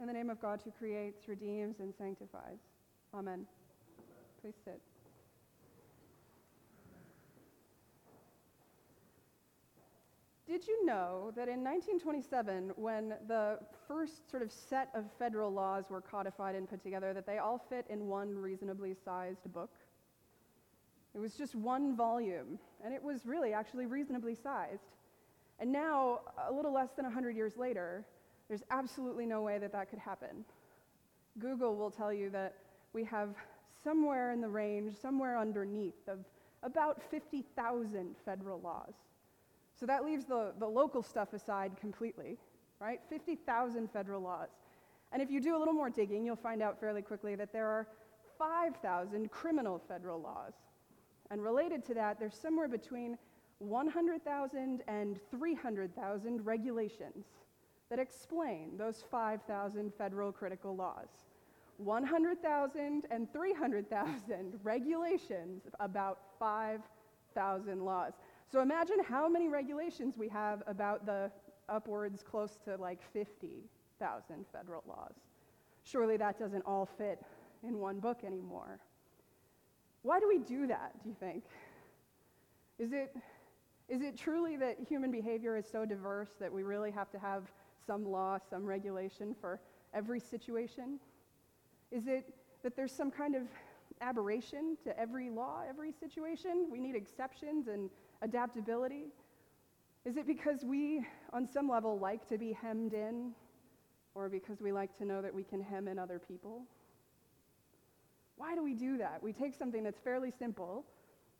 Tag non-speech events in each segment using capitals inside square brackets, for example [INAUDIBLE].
In the name of God who creates, redeems, and sanctifies. Amen. Please sit. Did you know that in 1927, when the first sort of set of federal laws were codified and put together, that they all fit in one reasonably sized book? It was just one volume, and it was really actually reasonably sized. And now, a little less than 100 years later, there's absolutely no way that that could happen. Google will tell you that we have somewhere in the range, somewhere underneath, of about 50,000 federal laws. So that leaves the, the local stuff aside completely, right? 50,000 federal laws. And if you do a little more digging, you'll find out fairly quickly that there are 5,000 criminal federal laws. And related to that, there's somewhere between 100,000 and 300,000 regulations that explain those 5,000 federal critical laws. 100,000 and 300,000 [LAUGHS] regulations about 5,000 laws. So imagine how many regulations we have about the upwards close to like 50,000 federal laws. Surely that doesn't all fit in one book anymore. Why do we do that, do you think? Is it, is it truly that human behavior is so diverse that we really have to have some law, some regulation for every situation? Is it that there's some kind of aberration to every law, every situation? We need exceptions and adaptability? Is it because we, on some level, like to be hemmed in, or because we like to know that we can hem in other people? Why do we do that? We take something that's fairly simple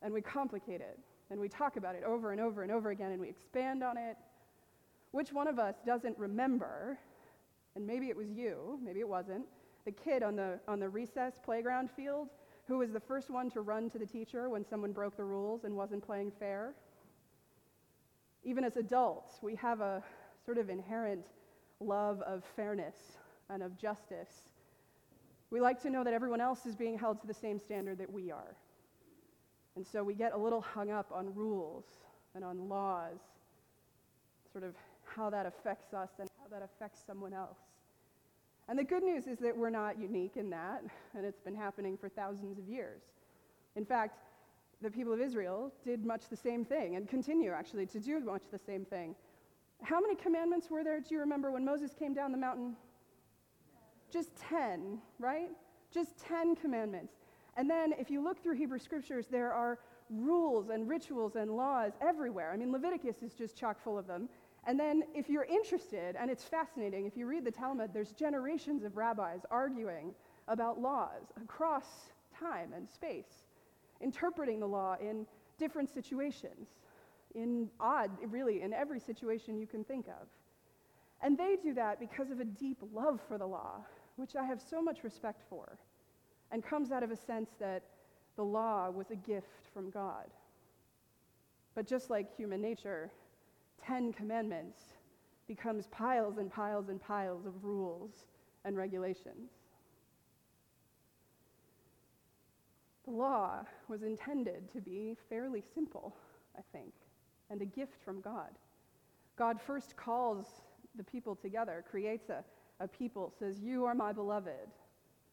and we complicate it, and we talk about it over and over and over again, and we expand on it. Which one of us doesn't remember, and maybe it was you, maybe it wasn't, the kid on the, on the recess playground field who was the first one to run to the teacher when someone broke the rules and wasn't playing fair? Even as adults, we have a sort of inherent love of fairness and of justice. We like to know that everyone else is being held to the same standard that we are. And so we get a little hung up on rules and on laws, sort of how that affects us and how that affects someone else. And the good news is that we're not unique in that, and it's been happening for thousands of years. In fact, the people of Israel did much the same thing and continue actually to do much the same thing. How many commandments were there, do you remember, when Moses came down the mountain? Just 10, right? Just 10 commandments. And then if you look through Hebrew scriptures, there are rules and rituals and laws everywhere. I mean, Leviticus is just chock full of them. And then, if you're interested, and it's fascinating, if you read the Talmud, there's generations of rabbis arguing about laws across time and space, interpreting the law in different situations, in odd, really, in every situation you can think of. And they do that because of a deep love for the law, which I have so much respect for, and comes out of a sense that the law was a gift from God. But just like human nature, Ten Commandments becomes piles and piles and piles of rules and regulations. The law was intended to be fairly simple, I think, and a gift from God. God first calls the people together, creates a, a people, says, You are my beloved.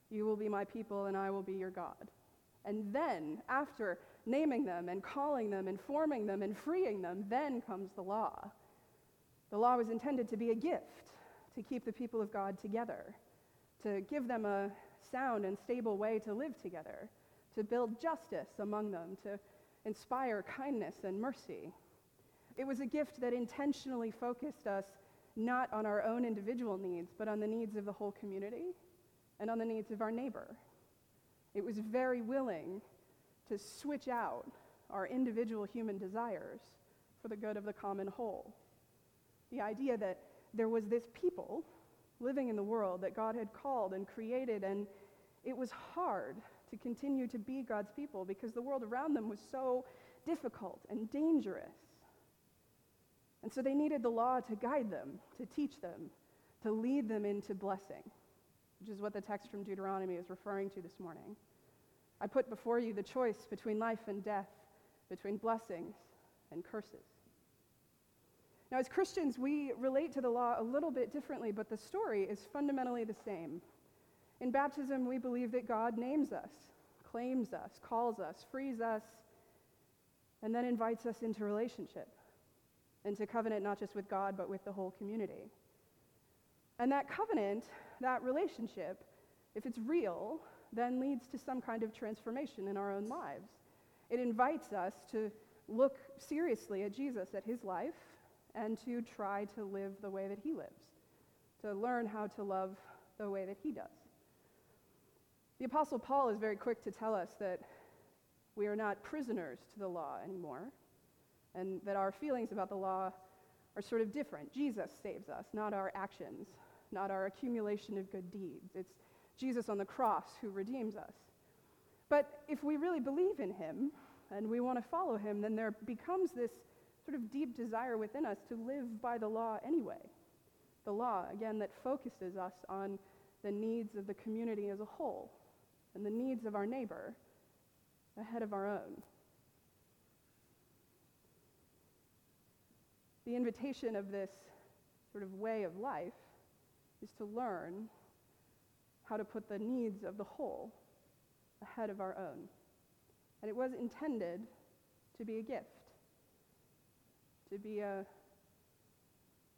You will be my people, and I will be your God. And then, after naming them and calling them and forming them and freeing them, then comes the law. The law was intended to be a gift to keep the people of God together, to give them a sound and stable way to live together, to build justice among them, to inspire kindness and mercy. It was a gift that intentionally focused us not on our own individual needs, but on the needs of the whole community and on the needs of our neighbor. It was very willing to switch out our individual human desires for the good of the common whole. The idea that there was this people living in the world that God had called and created, and it was hard to continue to be God's people because the world around them was so difficult and dangerous. And so they needed the law to guide them, to teach them, to lead them into blessing which is what the text from Deuteronomy is referring to this morning. I put before you the choice between life and death, between blessings and curses. Now, as Christians, we relate to the law a little bit differently, but the story is fundamentally the same. In baptism, we believe that God names us, claims us, calls us, frees us, and then invites us into relationship, into covenant not just with God, but with the whole community. And that covenant, that relationship, if it's real, then leads to some kind of transformation in our own lives. It invites us to look seriously at Jesus, at his life, and to try to live the way that he lives, to learn how to love the way that he does. The Apostle Paul is very quick to tell us that we are not prisoners to the law anymore, and that our feelings about the law are sort of different. Jesus saves us, not our actions, not our accumulation of good deeds. It's Jesus on the cross who redeems us. But if we really believe in him and we want to follow him, then there becomes this sort of deep desire within us to live by the law anyway. The law, again, that focuses us on the needs of the community as a whole and the needs of our neighbor ahead of our own. The invitation of this sort of way of life is to learn how to put the needs of the whole ahead of our own. And it was intended to be a gift, to be a,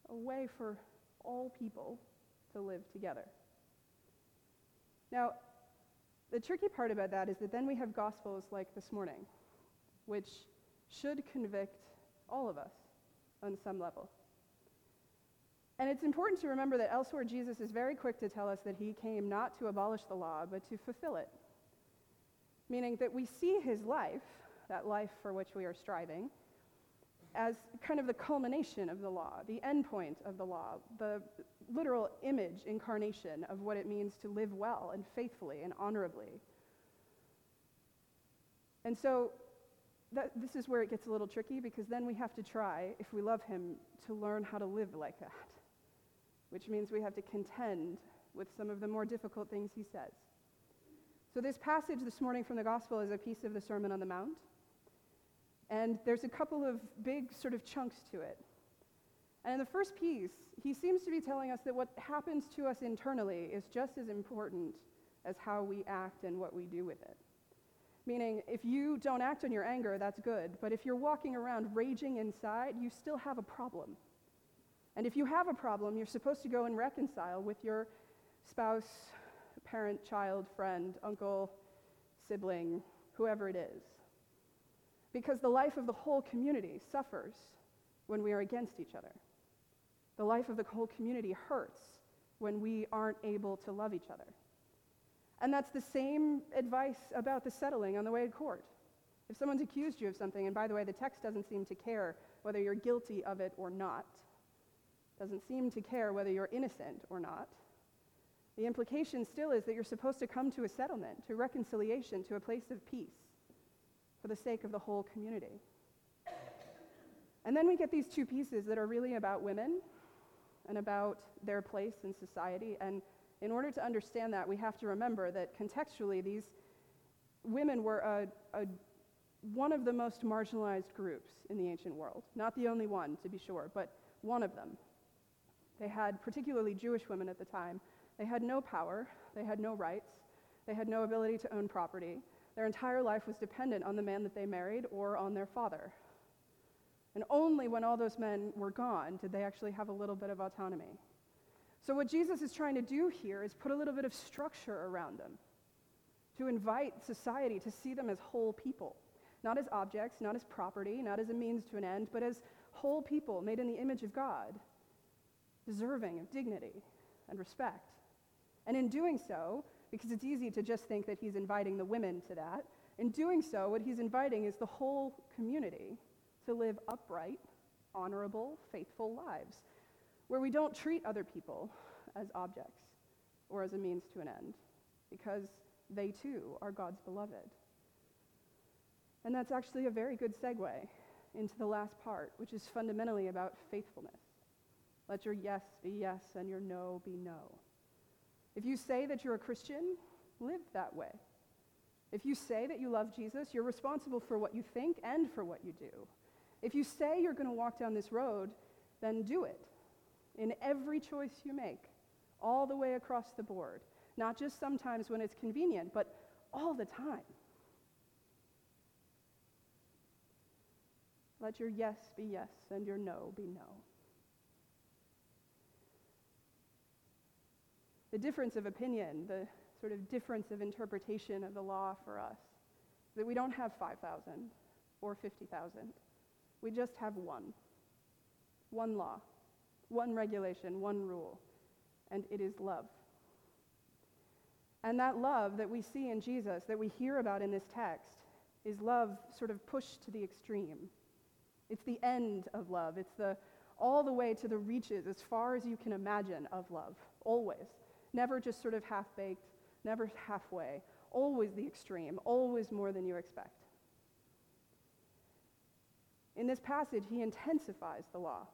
a way for all people to live together. Now, the tricky part about that is that then we have gospels like this morning, which should convict all of us on some level. And it's important to remember that elsewhere Jesus is very quick to tell us that he came not to abolish the law, but to fulfill it. Meaning that we see his life, that life for which we are striving, as kind of the culmination of the law, the endpoint of the law, the literal image, incarnation of what it means to live well and faithfully and honorably. And so that, this is where it gets a little tricky because then we have to try, if we love him, to learn how to live like that which means we have to contend with some of the more difficult things he says. So, this passage this morning from the Gospel is a piece of the Sermon on the Mount. And there's a couple of big sort of chunks to it. And in the first piece, he seems to be telling us that what happens to us internally is just as important as how we act and what we do with it. Meaning, if you don't act on your anger, that's good. But if you're walking around raging inside, you still have a problem. And if you have a problem, you're supposed to go and reconcile with your spouse, parent, child, friend, uncle, sibling, whoever it is. Because the life of the whole community suffers when we are against each other. The life of the whole community hurts when we aren't able to love each other. And that's the same advice about the settling on the way to court. If someone's accused you of something, and by the way, the text doesn't seem to care whether you're guilty of it or not, doesn't seem to care whether you're innocent or not. The implication still is that you're supposed to come to a settlement, to reconciliation, to a place of peace for the sake of the whole community. And then we get these two pieces that are really about women and about their place in society. And in order to understand that, we have to remember that contextually, these women were a, a, one of the most marginalized groups in the ancient world. Not the only one, to be sure, but one of them. They had, particularly Jewish women at the time, they had no power, they had no rights, they had no ability to own property. Their entire life was dependent on the man that they married or on their father. And only when all those men were gone did they actually have a little bit of autonomy. So, what Jesus is trying to do here is put a little bit of structure around them, to invite society to see them as whole people, not as objects, not as property, not as a means to an end, but as whole people made in the image of God deserving of dignity and respect. And in doing so, because it's easy to just think that he's inviting the women to that, in doing so, what he's inviting is the whole community to live upright, honorable, faithful lives, where we don't treat other people as objects or as a means to an end, because they too are God's beloved. And that's actually a very good segue into the last part, which is fundamentally about faithfulness. Let your yes be yes and your no be no. If you say that you're a Christian, live that way. If you say that you love Jesus, you're responsible for what you think and for what you do. If you say you're going to walk down this road then do it in every choice you make, all the way across the board. Not just sometimes when it's convenient, but all the time. Let your yes be yes and your no be no. The difference of opinion, the sort of difference of interpretation of the law for us, that we don't have 5,000 or 50,000. We just have one. One law, one regulation, one rule, and it is love. And that love that we see in Jesus, that we hear about in this text, is love sort of pushed to the extreme. It's the end of love. It's the all the way to the reaches, as far as you can imagine, of love, always. Never just sort of half baked, never halfway, always the extreme, always more than you expect. In this passage, he intensifies the law.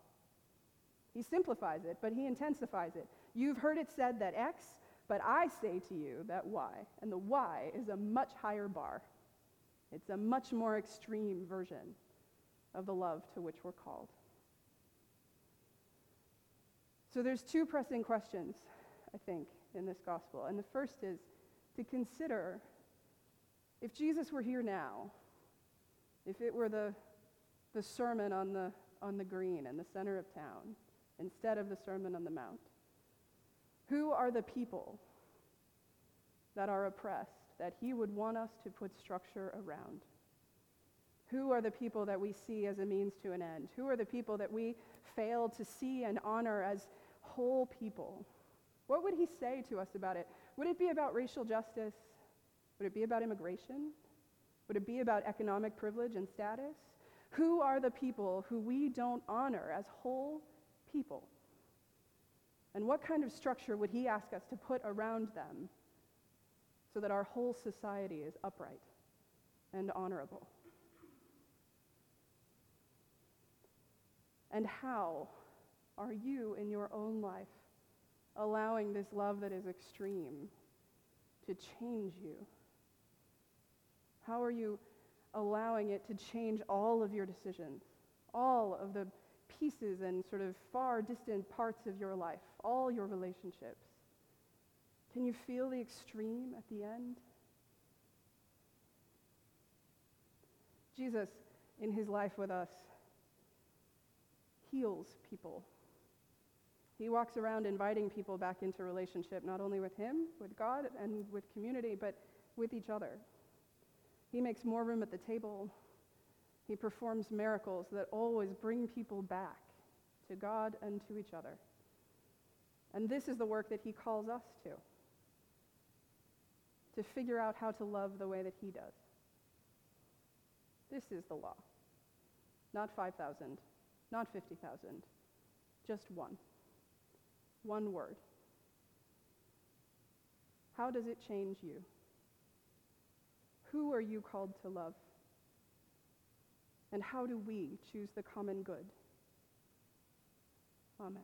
He simplifies it, but he intensifies it. You've heard it said that X, but I say to you that Y. And the Y is a much higher bar. It's a much more extreme version of the love to which we're called. So there's two pressing questions, I think, in this gospel. And the first is to consider if Jesus were here now, if it were the, the sermon on the, on the green in the center of town instead of the Sermon on the Mount, who are the people that are oppressed that he would want us to put structure around? Who are the people that we see as a means to an end? Who are the people that we fail to see and honor as whole people? What would he say to us about it? Would it be about racial justice? Would it be about immigration? Would it be about economic privilege and status? Who are the people who we don't honor as whole people? And what kind of structure would he ask us to put around them so that our whole society is upright and honorable? And how are you in your own life allowing this love that is extreme to change you? How are you allowing it to change all of your decisions, all of the pieces and sort of far distant parts of your life, all your relationships? Can you feel the extreme at the end? Jesus, in his life with us, heals people. He walks around inviting people back into relationship, not only with Him, with God, and with community, but with each other. He makes more room at the table. He performs miracles that always bring people back to God and to each other. And this is the work that He calls us to to figure out how to love the way that He does. This is the law, not 5,000 not 50,000, just one. One word. How does it change you? Who are you called to love? And how do we choose the common good? Amen.